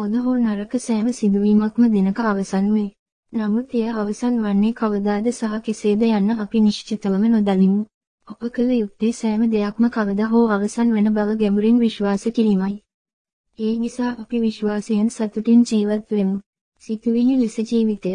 හොඳ හෝ නරක සෑම සිදුවීමක්ම දිනක අවසන් වේ. නමුත් එය අවසන් වන්නේ කවදාද සහ කෙසේද යන්න අපි නිශ්චිතවම නොදනිමු. ඔබ කළ යුත්තේ සෑම දෙයක්ම කවදා හෝ අවසන් වෙන බව ගැඹුරින් විශ්වාස කිරීමයි. ඒ නිසා අපි විශ්වාසයෙන් සතුටින් ජීවත් වෙමු. සිතුවිලි ලෙස ජීවිතය